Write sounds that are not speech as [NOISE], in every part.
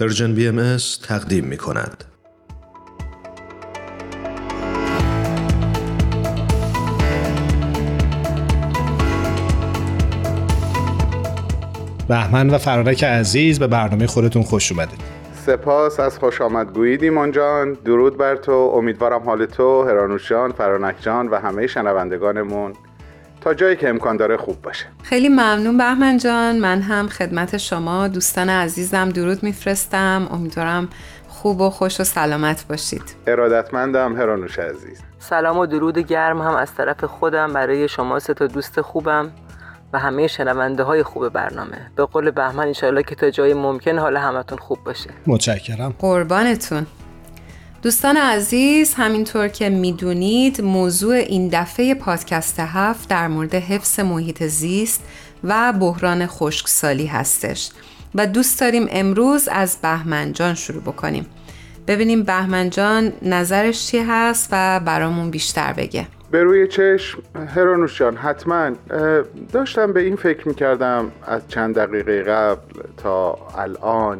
Persian BM تقدیم می کند. بهمن و فرانک عزیز به برنامه خودتون خوش اومدید. سپاس از خوش آمدگوییت ایمان جان. درود بر تو. امیدوارم حال تو هرانوش جان فرانک جان و همه شنوندگانمون تا جایی که امکان داره خوب باشه. خیلی ممنون بهمن جان. من هم خدمت شما. دوستان عزیزم درود میفرستم. امیدوارم خوب و خوش و سلامت باشید. ارادتمندم هرانوش عزیز. سلام و درود گرم هم از طرف خودم. برای شما سه تا دوست خوبم و همه شنونده های خوب برنامه. به قول بهمن انشاءالله که تا جای ممکن حال همتون خوب باشه. متشکرم. قربانتون. دوستان عزیز همینطور که می‌دونید موضوع این دفعه پادکست هفت در مورد حفظ محیط زیست و بحران خشکسالی هستش و دوست داریم امروز از بهمن جان شروع بکنیم. ببینیم بهمن جان نظرش چی هست و برامون بیشتر بگه. به روی چشم هرانوش جان حتما داشتم به این فکر می‌کردم از چند دقیقه قبل تا الان.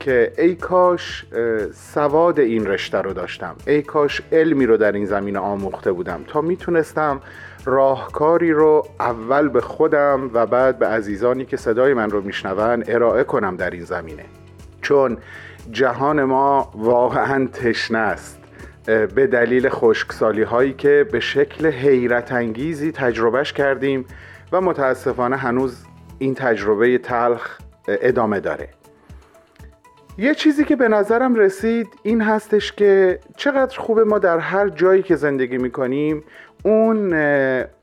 که ای کاش سواد این رشته رو داشتم. ای کاش علمی رو در این زمینه آموخته بودم تا می‌تونستم راهکاری رو اول به خودم و بعد به عزیزانی که صدای من رو میشنون ارائه کنم در این زمینه. چون جهان ما واقعا تشنه است. به دلیل خشکسالی هایی که به شکل حیرت انگیزی تجربهش کردیم و متاسفانه هنوز این تجربه تلخ ادامه داره. یه چیزی که به نظرم رسید این هستش که چقدر خوبه ما در هر جایی که زندگی می‌کنیم اون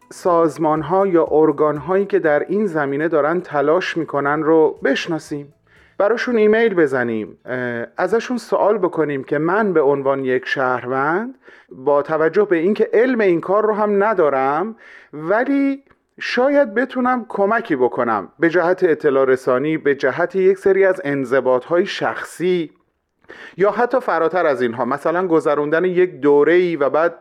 سازمان ها یا ارگان هایی که در این زمینه دارن تلاش می‌کنن رو بشناسیم. براشون ایمیل بزنیم ازشون سوال بکنیم که من به عنوان یک شهروند با توجه به اینکه علم این کار رو هم ندارم ولی شاید بتونم کمکی بکنم. به جهت اطلاع رسانی به جهت یک سری از انضباط های شخصی یا حتی فراتر از اینها. مثلا گذروندن یک دوره ای و بعد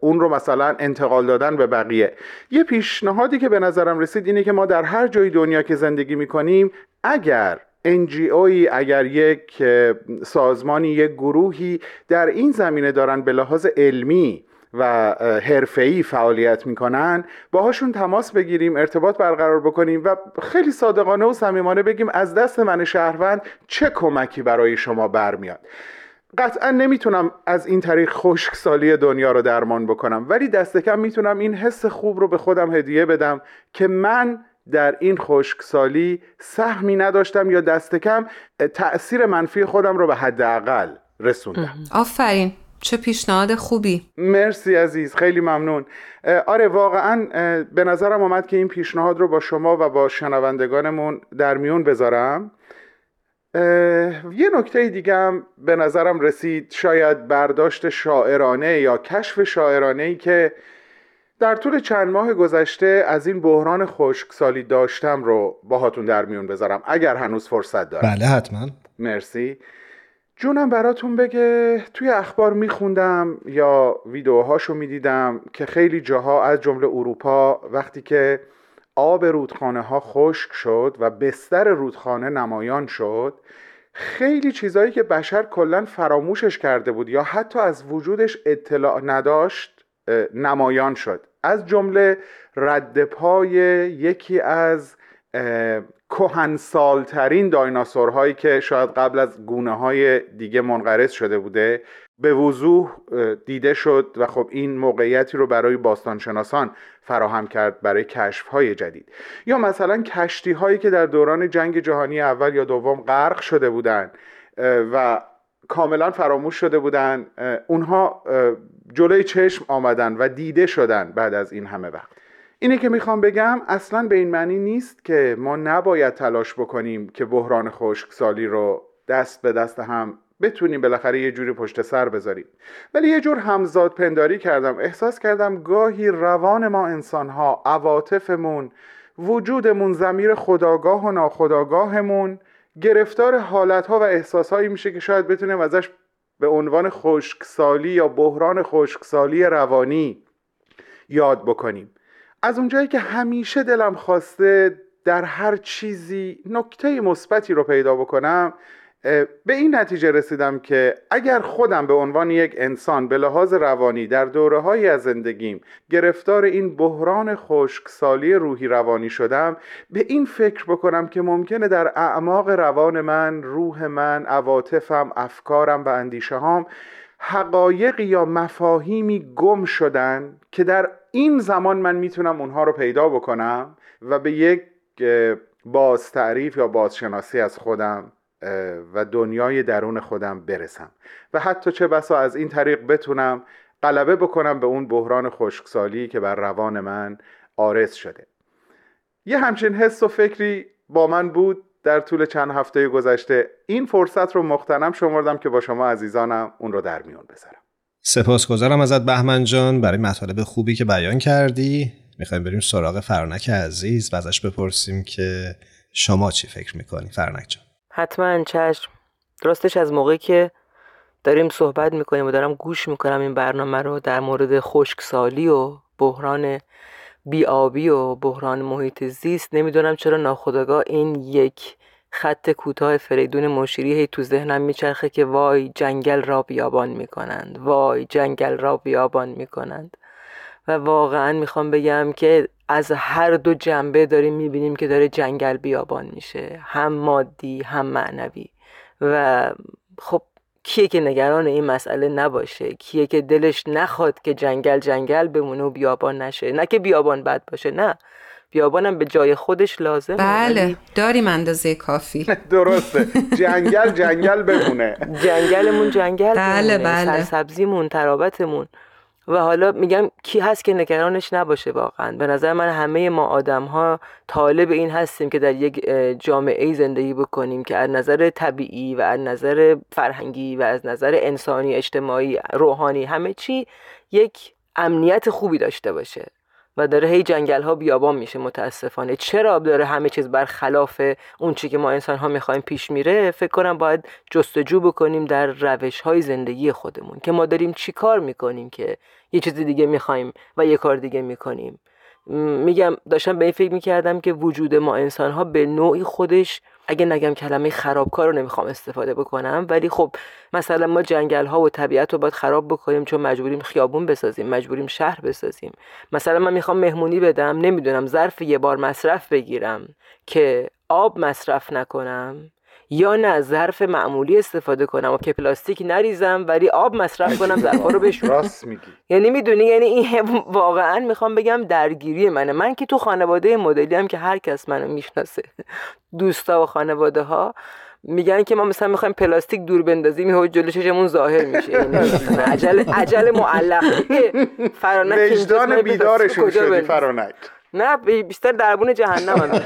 اون رو مثلا انتقال دادن به بقیه. یه پیشنهادی که به نظرم رسید اینه که ما در هر جای دنیا که زندگی می‌کنیم اگر NGOی اگر یک سازمانی یک گروهی در این زمینه دارن به لحاظ علمی و حرفه‌ای فعالیت می‌کنن باهاشون تماس بگیریم ارتباط برقرار بکنیم و خیلی صادقانه و صمیمانه بگیم از دست من شهروند چه کمکی برای شما برمیاد. قطعا نمی‌تونم از این طریق خشکسالی دنیا رو درمان بکنم ولی دست کم می‌تونم این حس خوب رو به خودم هدیه بدم که من در این خشکسالی سهمی نداشتم یا دست کم تأثیر منفی خودم رو به حداقل رسوندم. آفرین. چه پیشنهاد خوبی؟ مرسی عزیز خیلی ممنون. آره واقعا به نظرم آمد که این پیشنهاد رو با شما و با شنوندگانمون در میون بذارم. یه نکته دیگه هم به نظرم رسید شاید برداشت شاعرانه یا کشف شاعرانه ای که در طول چند ماه گذشته از این بحران خشکسالی داشتم رو باهاتون در میون بذارم اگر هنوز فرصت دارم. بله حتما. مرسی. جونم براتون بگه توی اخبار میخوندم یا ویدیوهاشو می‌دیدم که خیلی جاها از جمله اروپا وقتی که آب رودخانه ها خشک شد و بستر رودخانه نمایان شد خیلی چیزایی که بشر کلا فراموشش کرده بود یا حتی از وجودش اطلاع نداشت نمایان شد. از جمله رد پای یکی از کهنسالترین دایناسورهایی که شاید قبل از گونه های دیگه منقرض شده بوده به وضوح دیده شد و خب این موقعیتی رو برای باستانشناسان فراهم کرد برای کشف های جدید. یا مثلا کشتی هایی که در دوران جنگ جهانی اول یا دوم غرق شده بودند و کاملا فراموش شده بودن اونها جلوی چشم آمدن و دیده شدن بعد از این همه وقت. اینه که می‌خوام بگم اصلا به این معنی نیست که ما نباید تلاش بکنیم که بحران خشکسالی رو دست به دست هم بتونیم بالاخره یه جوری پشت سر بذاریم. ولی یه جور همزاد پنداری کردم. احساس کردم گاهی روان ما انسانها عواطفمون وجودمون زمیر خداگاه و ناخداگاهمون گرفتار حالتها و احساسهایی میشه که شاید بتونیم ازش به عنوان خشکسالی یا بحران خشکسالی روانی یاد بکنیم. از اونجایی که همیشه دلم خواسته در هر چیزی نکته مثبتی رو پیدا بکنم به این نتیجه رسیدم که اگر خودم به عنوان یک انسان به لحاظ روانی در دوره های از زندگیم گرفتار این بحران خشکسالی روحی روانی شدم به این فکر بکنم که ممکنه در اعماق روان من روح من عواطفم افکارم و اندیشه هام حقایقی یا مفاهیمی گم شدن که در این زمان من می‌تونم اونها رو پیدا بکنم و به یک باز تعریف یا بازشناسی از خودم و دنیای درون خودم برسم. و حتی چه بسا از این طریق بتونم غلبه بکنم به اون بحران خشکسالی که بر روان من آرز شده. یه همچین حس و فکری با من بود در طول چند هفته گذشته. این فرصت رو مختنم شمردم که با شما عزیزانم اون رو در میون بذارم. سپاسگزارم ازت بهمن جان برای مطالب خوبی که بیان کردی. می‌خوایم بریم سراغ فرانک عزیز. و ازش بپرسیم که شما چی فکر می‌کنی؟ فرانک جان. حتما چشم. راستش از موقعی که داریم صحبت می‌کنیم و دارم گوش می‌کنم این برنامه رو در مورد خشکسالی و بحران بیابی و بحران محیط زیست نمی‌دونم چرا ناخداگاه این یک خط کوتاه فریدون مشیری هی تو ذهنم میچرخه که وای جنگل را بیابان می‌کنند. وای جنگل را بیابان می‌کنند. و واقعا می‌خوام بگم که از هر دو جنبه داریم می‌بینیم که داره جنگل بیابان میشه. هم مادی هم معنوی. و خب کیه که نگران این مسئله نباشه؟ کیه که دلش نخواد که جنگل جنگل بمونه و بیابان نشه؟ نه که بیابان بد باشه نه. بیابانم به جای خودش لازم بله داریم اندازه کافی. [LAUGHS] درسته. جنگل جنگل بمونه. جنگلمون جنگل بله بله. سرسبزیمون ترابتمون. و حالا میگم کی هست که نگرانش نباشه واقعا. به نظر من همه ما آدم ها طالب این هستیم که در یک جامعه زندگی بکنیم که از نظر طبیعی و از نظر فرهنگی و از نظر انسانی اجتماعی روحانی همه چی یک امنیت خوبی داشته باشه. و داره هی جنگل ها بیابان میشه متاسفانه. چرا داره همه چیز برخلاف اون چی که ما انسان ها می‌خوایم پیش میره؟ فکر کنم باید جستجو بکنیم در روش های زندگی خودمون که ما داریم چی کار می‌کنیم که یه چیز دیگه می‌خوایم و یه کار دیگه می‌کنیم. میگم داشتم به این فکر می‌کردم که وجود ما انسان ها به نوعی خودش اگه نگم کلمه خرابکار رو نمی‌خوام استفاده بکنم ولی خب مثلا ما جنگل ها و طبیعت رو باید خراب بکنیم چون مجبوریم خیابون بسازیم مجبوریم شهر بسازیم. مثلا من می‌خوام مهمونی بدم نمی‌دونم ظرف یه بار مصرف بگیرم که آب مصرف نکنم. یا نه ظرف معمولی استفاده کنم و که پلاستیک نریزم ولی آب مصرف کنم ظرفا رو بشورم. راست میگی. یعنی می‌دونی یعنی این واقعا می‌خوام بگم درگیری منه. من که تو خانواده مدلی هم که هر کس منو می‌شناسه دوستا و خانواده ها میگن که ما مثلا می‌خوایم پلاستیک دور بندازیم یهو جلو چشمون ظاهر میشه. یعنی عجل عجل معلق فرانک وجدان بیدارشون شدی فرانک. نه بیشتر دربون جهنم هم [LAUGHS]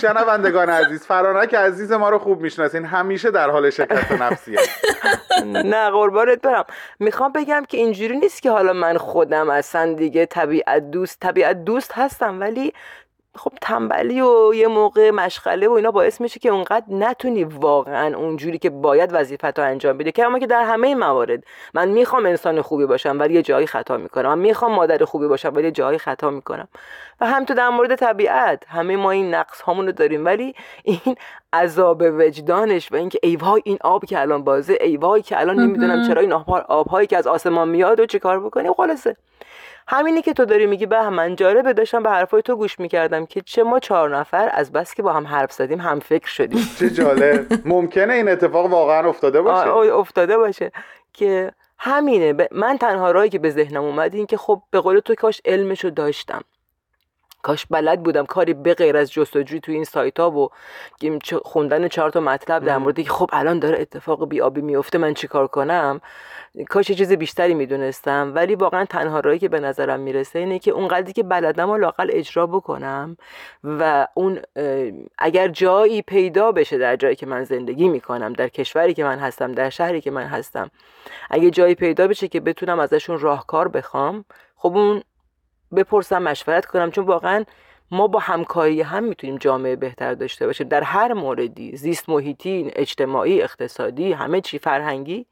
شنوندگان عزیز فرانک عزیز ما رو خوب می‌شناسین. همیشه در حال شکست نفسیه. نه قربانت برم. می‌خوام بگم که اینجوری نیست که حالا من خودم اصلا دیگه طبیعت دوست طبیعت دوست هستم ولی خب تنبلی و یه موقع مشغله و اینا باعث میشه که اونقدر نتونی واقعا اونجوری که باید وظیفت رو انجام بده که اما که در همه موارد من می‌خوام انسان خوبی باشم ولی یه جایی خطا می‌کنم. من می‌خوام مادر خوبی باشم ولی یه جایی خطا می‌کنم. و هم تو در مورد طبیعت همه ما این نقص هامون رو داریم. ولی این عذاب وجدانش و اینکه ای وای این آب که الان بازه ای وای که الان نمی‌دونم چرا این آبهایی که از آسمان میاد و چیکار بکنی خلاصه. همینی که تو داری میگی به من جالبه داشتم به حرفای تو گوش می‌کردم که چه ما چهار نفر از بس که با هم حرف زدیم هم فکر شدیم. [LAUGHS] چه جالب. ممکنه این اتفاق واقعا افتاده باشه. افتاده باشه. که همینه. من تنها راهی که به ذهنم اومد این که خب به قول تو کاش علمشو داشتم. کاش بلد بودم کاری به غیر از جستجوی تو این سایت ها و خوندن چهار تا مطلب در موردی که خب الان داره اتفاق بیابی میفته من چیکار کنم؟ کاش یه چیز بیشتری می‌دونستم. ولی واقعا تنها راهی که به نظرم می‌رسه اینه که اون قدری که بلدم و لاقل اجرا بکنم و اون اگر جایی پیدا بشه در جایی که من زندگی می‌کنم در کشوری که من هستم در شهری که من هستم اگه جایی پیدا بشه که بتونم ازشون راهکار بخوام خب اون بپرسم مشورت کنم چون واقعا ما با همکاری هم می‌تونیم جامعه بهتر داشته باشیم در هر موردی زیست محیطی اجتماعی اقتصادی همه چی فرهنگی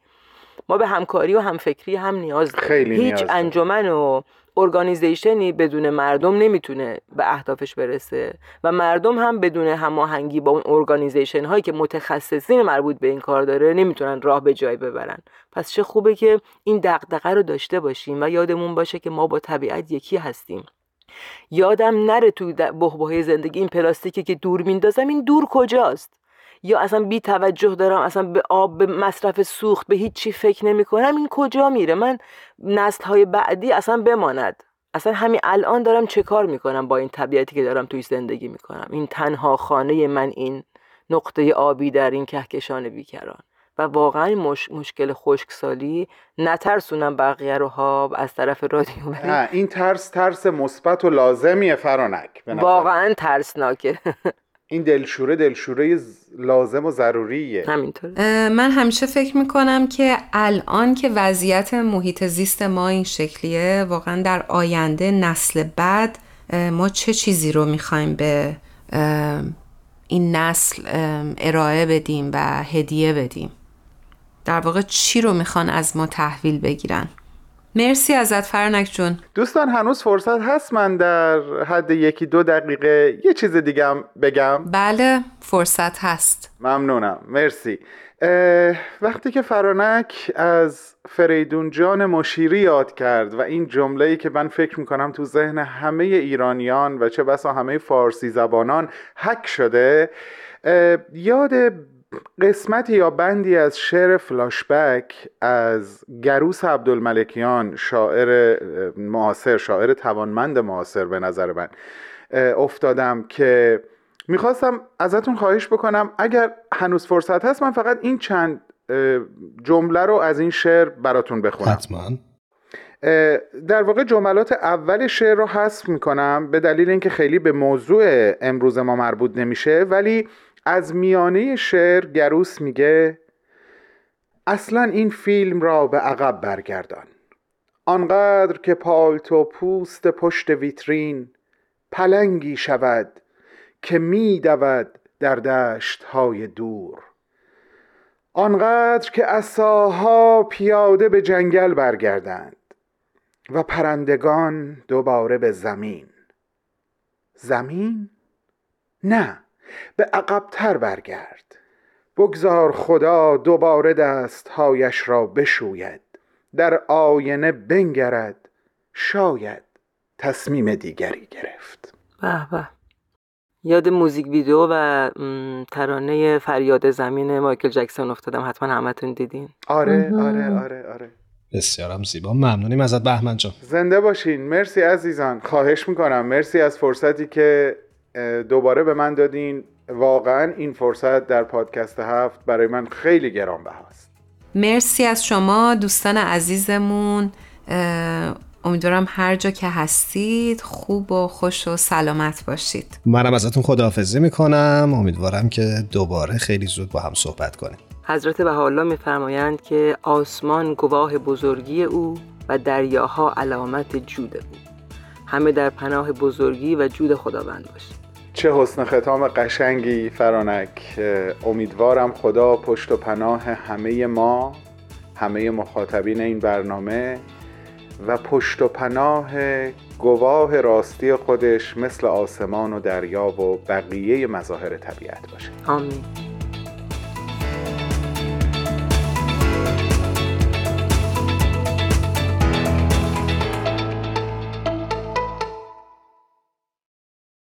ما به همکاری و همفکری هم نیاز داریم خیلی هیچ. انجمن و organization ی بدون مردم نمی‌تونه به اهدافش برسه و مردم هم بدون هماهنگی با اون organization هایی که متخصصین مربوط به این کار داره نمی‌تونن راه به جای ببرن. پس چه خوبه که این دغدغه رو داشته باشیم و یادمون باشه که ما با طبیعت یکی هستیم. یادم نره توی بحبوحه زندگی این پلاستیکی که دور میندازم این دور کجاست؟ یا اصلا بی توجه دارم اصلا به آب به مصرف سوخت به هیچ چی فکر نمی کنم این کجا میره؟ من نسل های بعدی اصلا بماند. اصلا همین الان دارم چه کار می‌کنم با این طبیعتی که دارم توی زندگی می‌کنم؟ این تنها خانه من این نقطه آبی در این کهکشان بیکران. و واقعا مش... مشکل خشکسالی نترسونم بقیه رو ها از طرف رادیو این ترس ترس مثبت و لازمیه فرانک. واقعا ترسناکه. [LAUGHS] این دلشوره دلشوره لازم و ضروریه. همینطور من همیشه فکر می‌کنم که الان که وضعیت محیط زیست ما این شکلیه واقعا در آینده نسل بعد ما چه چیزی رو می‌خوایم به این نسل ارائه بدیم و هدیه بدیم؟ در واقع چی رو می‌خوان از ما تحویل بگیرن؟ مرسی ازت فرنک جون. دوستان هنوز فرصت هست من در حد یکی دو دقیقه یه چیز دیگه هم بگم؟ بله فرصت هست. ممنونم. مرسی. وقتی که فرانک از فریدون جان مشیری یاد کرد و این جمله ای که من فکر می‌کنم تو ذهن همه ایرانیان و چه بسا همه فارسی زبانان حک شده یاد قسمتی یا بندی از شعر فلاشبک از گروس عبدالملکیان شاعر معاصر شاعر توانمند معاصر به نظر من افتادم که می‌خواستم ازتون خواهش بکنم اگر هنوز فرصت هست من فقط این چند جمله رو از این شعر براتون بخونم. حتما. در واقع جملات اول شعر رو حذف می‌کنم به دلیل اینکه خیلی به موضوع امروز ما مربوط نمیشه ولی از میانه شعر گروس میگه اصلا این فیلم را به عقب برگردان. آنقدر که پالتو پوست پشت ویترین پلنگی شود که میدود در دشت های دور. آنقدر که اساها پیاده به جنگل برگردند و پرندگان دوباره به زمین. زمین؟ نه. به عقبتر برگرد. بگذار خدا دوباره دستهایش را بشوید در آینه بنگرد. شاید تصمیم دیگری گرفت. به به. یاد موزیک ویدیو و ترانه فریاد زمین مایکل جکسون افتادم. حتما همتون دیدین. آره آره آره آره. بسیارم زیبا. ممنونیم ازت بهمن جان زنده باشین. مرسی عزیزان. خواهش می‌کنم. مرسی از فرصتی که دوباره به من دادین. واقعا این فرصت در پادکست هفت برای من خیلی گرانبهاست مرسی از شما دوستان عزیزمون. امیدوارم هر جا که هستید خوب و خوش و سلامت باشید. منم ازتون خداحافظی می‌کنم. امیدوارم که دوباره خیلی زود با هم صحبت کنیم. حضرت بهاءالله میفرمایند که آسمان گواه بزرگی او و دریاها علامت جود او. همه در پناه بزرگی و جود خداوند باشید. چه حسن ختام قشنگی فرانک. امیدوارم خدا پشت و پناه همه ما همه مخاطبین این برنامه و پشت و پناه گواه راستی خودش مثل آسمان و دریا و بقیه مظاهر طبیعت باشه. آمین.